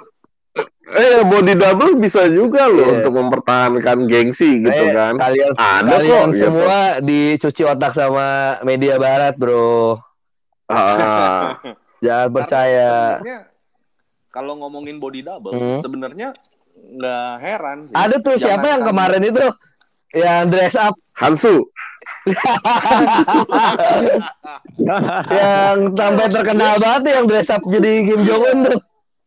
eh body double bisa juga loh Iya. untuk mempertahankan gengsi gitu Eh, kan. kalian Ada kalian kok gitu. semua dicuci otak sama media barat bro Ah, jangan Karena percaya sebenarnya kalau ngomongin body double Hmm. sebenarnya nggak heran sih. ada tuh siapa Jangan yang kan- kemarin itu yang dress up Hansu. yang sampai terkenal banget yang dress up jadi Kim Jong Un tuh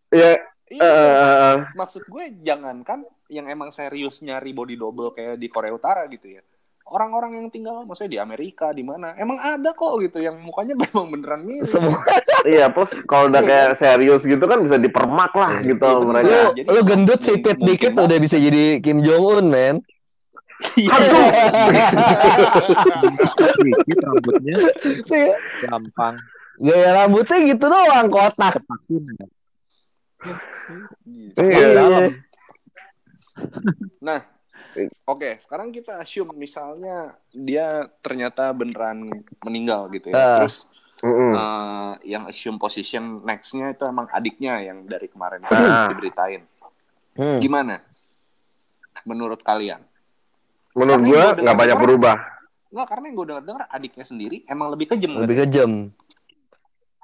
Ya, Iya. eh, Maksud gue jangankan yang emang serius nyari body double kayak di Korea Utara gitu ya. Orang-orang yang tinggal maksudnya di Amerika di mana emang ada kok gitu yang mukanya memang beneran mirip. semua iya, plus kalau udah kayak serius gitu kan bisa dipermak lah gitu Iya, bener. mereka. lu jadi lu gendut sipit dikit banget. udah bisa jadi Kim Jong Un men Hansu. Dikit rambutnya gampang. gaya rambutnya gitu doang kotak ya. Gitu. Iya. Nah, oke, sekarang kita assume misalnya dia ternyata beneran meninggal gitu ya. Ah. Terus Mm-mm. eh, yang assume position next-nya itu emang adiknya yang dari kemarin Ah. diberitain. Hmm. Gimana? Menurut kalian? Menurut gua nggak banyak berubah. Enggak, karena yang gue dengar-dengar adiknya sendiri emang lebih kejam kan? lebih kejam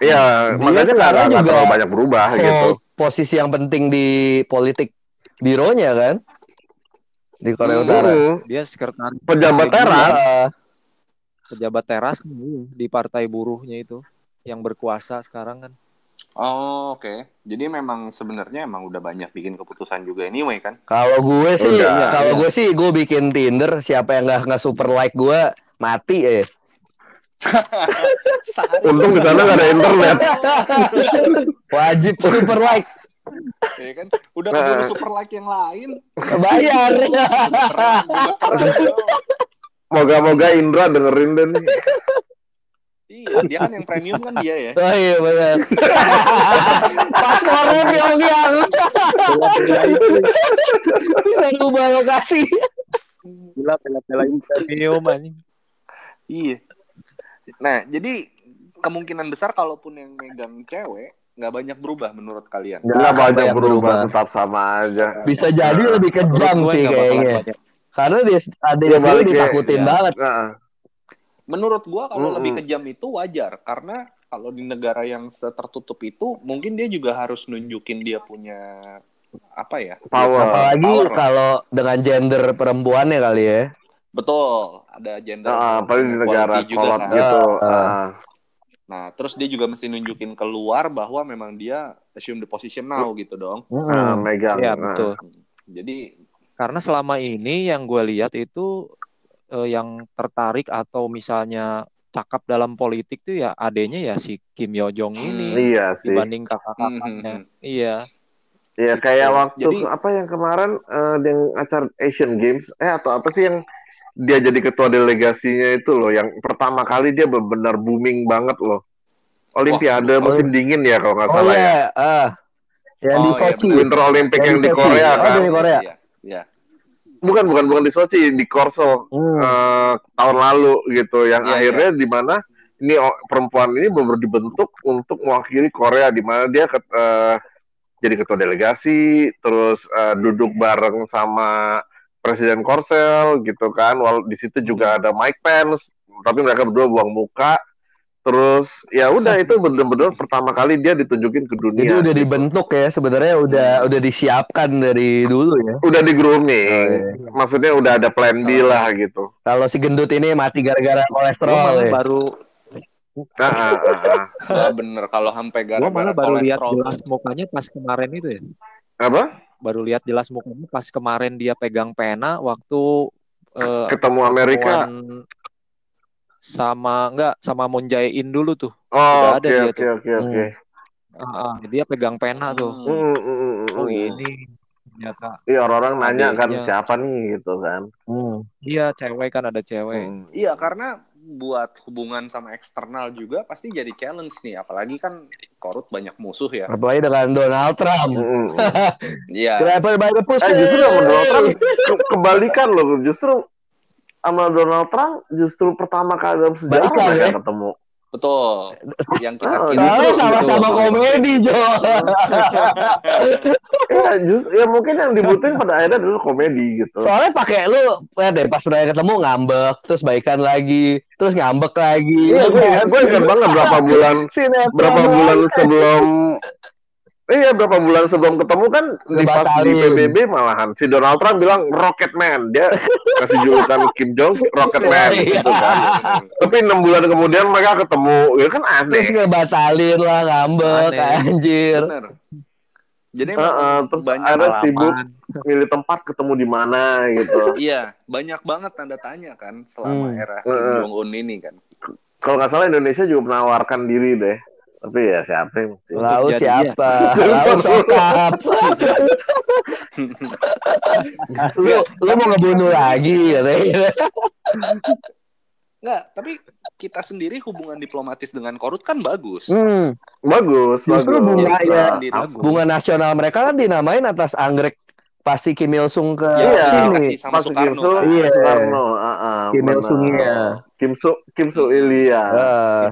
Iya, makanya nggak nggak terlalu banyak berubah gitu. Posisi yang penting di politik bironya kan di Korea Hmm. Utara Mm-mm. Dia sekretaris Pejabat teras. Pejabat teras di partai buruhnya itu yang berkuasa sekarang kan. Oh, oke. Jadi memang sebenarnya emang udah banyak bikin keputusan juga anyway kan? kalau gue sih Udah, kalau iya. gue sih gue bikin Tinder siapa yang nggak nggak super like gue mati eh Untung di sana nggak ada internet. wajib super like ya kan? Udah keburu super like yang lain. bayar. Moga-moga Indra dengerin deh nih. Iya, dia kan yang premium kan dia ya. oh iya benar paspornya Pyongyang bisa ubah lokasi Gila bela-belain premium anjing. Iya. Nah, jadi kemungkinan besar kalaupun yang megang cewek nggak banyak berubah menurut kalian. Nggak banyak banyak berubah, berubah. tetap sama aja. bisa jadi lebih kejam sih kayaknya banyak. karena dia ada Ya, yang sendiri balik ya, ditakutin ya. banget Nah, Menurut gua kalau Mm-mm. lebih kejam itu wajar karena kalau di negara yang tertutup itu mungkin dia juga harus nunjukin dia punya apa ya? Power. apalagi Power kalau dengan gender perempuannya kali ya Betul, ada gender nah, apalagi di negara kolot kan. gitu. Ah, ah. Ah. Nah, terus dia juga mesti nunjukin keluar bahwa memang dia assume the position now gitu dong. Ah, megang. Iya Ah. betul. Jadi Karena selama ini yang gue lihat itu eh, yang tertarik atau misalnya cakap dalam politik tuh ya adanya ya si Kim Yo Jong ini Iya sih. dibanding kakak-kakaknya. Hmm. Iya. Iya kayak waktu Jadi- apa yang kemarin eh, yang acara Asian Games eh atau apa sih yang dia jadi ketua delegasinya itu loh yang pertama kali dia benar-benar booming banget loh. Olimpiade musim dingin ya kalau nggak oh salah ya. iya ah yang di Oh, iya, Sochi benar. Winter Olympic Yang yang di di. Korea Oh, kan. dari Korea. Iya, iya. Bukan bukan bukan di Sochi, di Korso Hmm. eh, tahun lalu gitu. Yang Iya, akhirnya di mana ini perempuan ini benar dibentuk untuk mewakili Korea di mana dia ket- eh, jadi ketua delegasi, terus eh, duduk bareng sama Presiden Korsel gitu kan. Wal di situ juga ada Mike Pence, tapi mereka berdua buang muka. Terus ya udah itu bener-bener pertama kali dia ditunjukin ke dunia. Jadi udah gitu. dibentuk ya sebenarnya udah udah disiapkan dari dulu ya. udah di grooming. Oh, iya. Maksudnya udah ada plan B lah gitu. Kalau si gendut ini mati gara-gara kolesterol ya. baru Ah, ah, ah, ah. Wah, bener kalau sampai gua malah gara-gara baru lihat kolesterol. jelas mukanya pas kemarin itu ya. Apa? Baru lihat jelas mukanya pas kemarin dia pegang pena waktu eh, Ketemu Amerika. sama enggak sama Moon Jae-in dulu tuh. Oh, oke ada dia oke tuh. oke oke. Ah, ah, dia pegang pena tuh. Hmm. Mm, mm, mm, mm, Oh ini ternyata Iya orang-orang nanya kan siapa nih gitu kan. Hmm. dia cewek kan ada cewek. Hmm. Iya, karena buat hubungan sama eksternal juga pasti jadi challenge nih. Apalagi kan Korut banyak musuh ya. Apalagi dengan Donald Trump. Iya. Kenapa banyak? Eh justru sama Donald Trump ke- kebalikan loh. Justru sama Donald Trump justru pertama kali dalam sejarah Balikan, mereka ya? ketemu. Betul. Yang kita Oh, kira Soalnya Gitu, sama-sama gitu. komedi, Jo. Ya, just, ya mungkin yang dibutuhin pada akhirnya dulu komedi gitu. Soalnya pakai lu, ya deh pas mereka ketemu ngambek, terus baikan lagi, terus ngambek lagi. Iya, gue ingat, gue ingat banget berapa bulan berapa bulan sebelum Iya berapa bulan sebelum ketemu kan di pas di. PBB malahan si Donald Trump bilang Rocket Man dia kasih julukan Kim Jong Rocket Man Iya. gitu kan. Tapi enam bulan kemudian mereka ketemu, ya kan Terus aneh. ngebatalin lah, ngambek, Aneh. anjir. Bener. Jadi Heeh, emang terus banyak ada sibuk milih tempat ketemu di mana gitu. Iya, banyak banget tanda tanya kan selama Hmm. era Kim Heeh. Jong Un ini kan. Kalau nggak salah Indonesia juga menawarkan diri deh. Tapi ya siapa yang mesti. Lalu siapa? Lalu sokap. lu, lu mau ngebunuh lagi katanya. Enggak, tapi kita sendiri hubungan diplomatis dengan Korut kan bagus. Hmm, Bagus, Justru bagus. bunga ya. bunga nasional mereka kan dinamain atas anggrek pasti Kim Il Sung ke Iya, sini. sama Pas Soekarno. Kim Su, kan. Iya. Soekarno, ah, ah, Kim Il. Sung ya. Kim Su, Kim Su Ilya. Eh,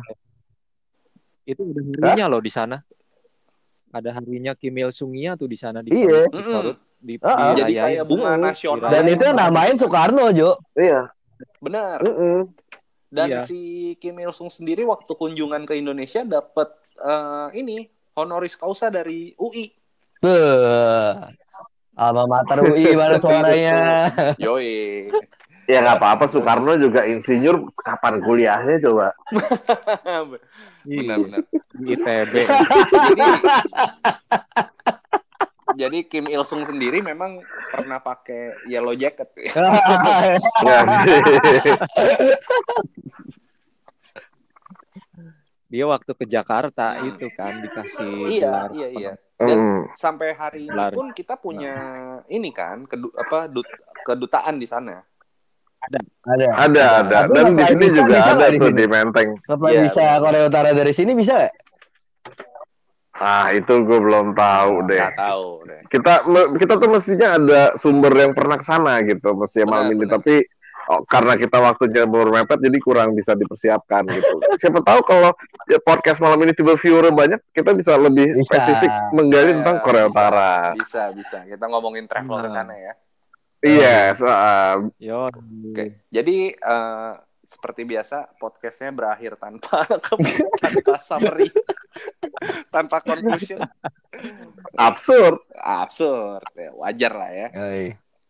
Itu ada harinya loh di sana. Ada harinya Kim Il Sungia tuh di sana di Iya. di Garut, di, Ah, ah. Jadi kayak bunga nasional. dan itu yang namain Soekarno, Jo. Iya. Benar. Mm-mm. Dan Iya. si Kim Il Sung sendiri waktu kunjungan ke Indonesia dapat eh, ini honoris causa dari UI. Tuh. Alma mater UI mana suaranya. Yoi. Ya nggak apa-apa Soekarno juga insinyur kapan kuliahnya coba. Benar-benar. di ITB. Jadi jadi Kim Il Sung sendiri memang pernah pakai yellow jacket. Nggak sih. Dia waktu ke Jakarta itu kan dikasih iya, gelar iya, iya. namanya, Dan Mm. sampai hari ini pun kita punya ini kan kedu- apa dut- kedutaan di sana. Ada. Ada ada. Tapi Dan di sini juga bisa ada tuh di Menteng. Apa Iya, bisa. Korea Utara dari sini bisa nggak? Ah itu gue belum tahu deh. Nggak tahu deh. Kita kita tuh mestinya ada sumber yang pernah ke sana gitu mestinya malam ini. Tapi oh, karena kita waktunya bermepet jadi kurang bisa dipersiapkan gitu. Siapa tahu kalau ya, podcast malam ini tiba viewer banyak, kita bisa lebih Bisa. spesifik menggali Iya, tentang Korea bisa. Utara. Bisa, bisa. Kita ngomongin travel ke Nah. sana ya. Yes, ah, Yo. Oke. Jadi eh, seperti biasa podcastnya berakhir tanpa tanpa summary, tanpa conclusion. absurd. Absurd. Ya, wajar lah ya.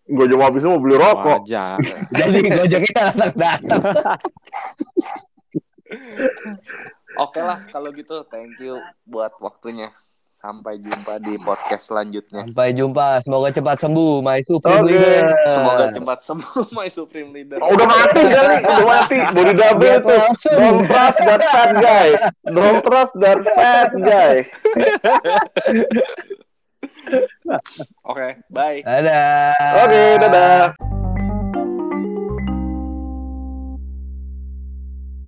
Gue cuma habis mau beli rokok. Wajar. Jadi Gojek kita datang datang. Oke lah kalau gitu. Thank you buat waktunya. Sampai jumpa di podcast selanjutnya. Sampai jumpa. Semoga cepat sembuh, My Supreme Oke. Leader. Semoga cepat sembuh my supreme leader. Oh, udah mati kali, udah mati. Body double Dia itu. langsung. Don't trust that fat guy. Don't trust that fat guy. Oke, bye. Dadah. Oke, dadah.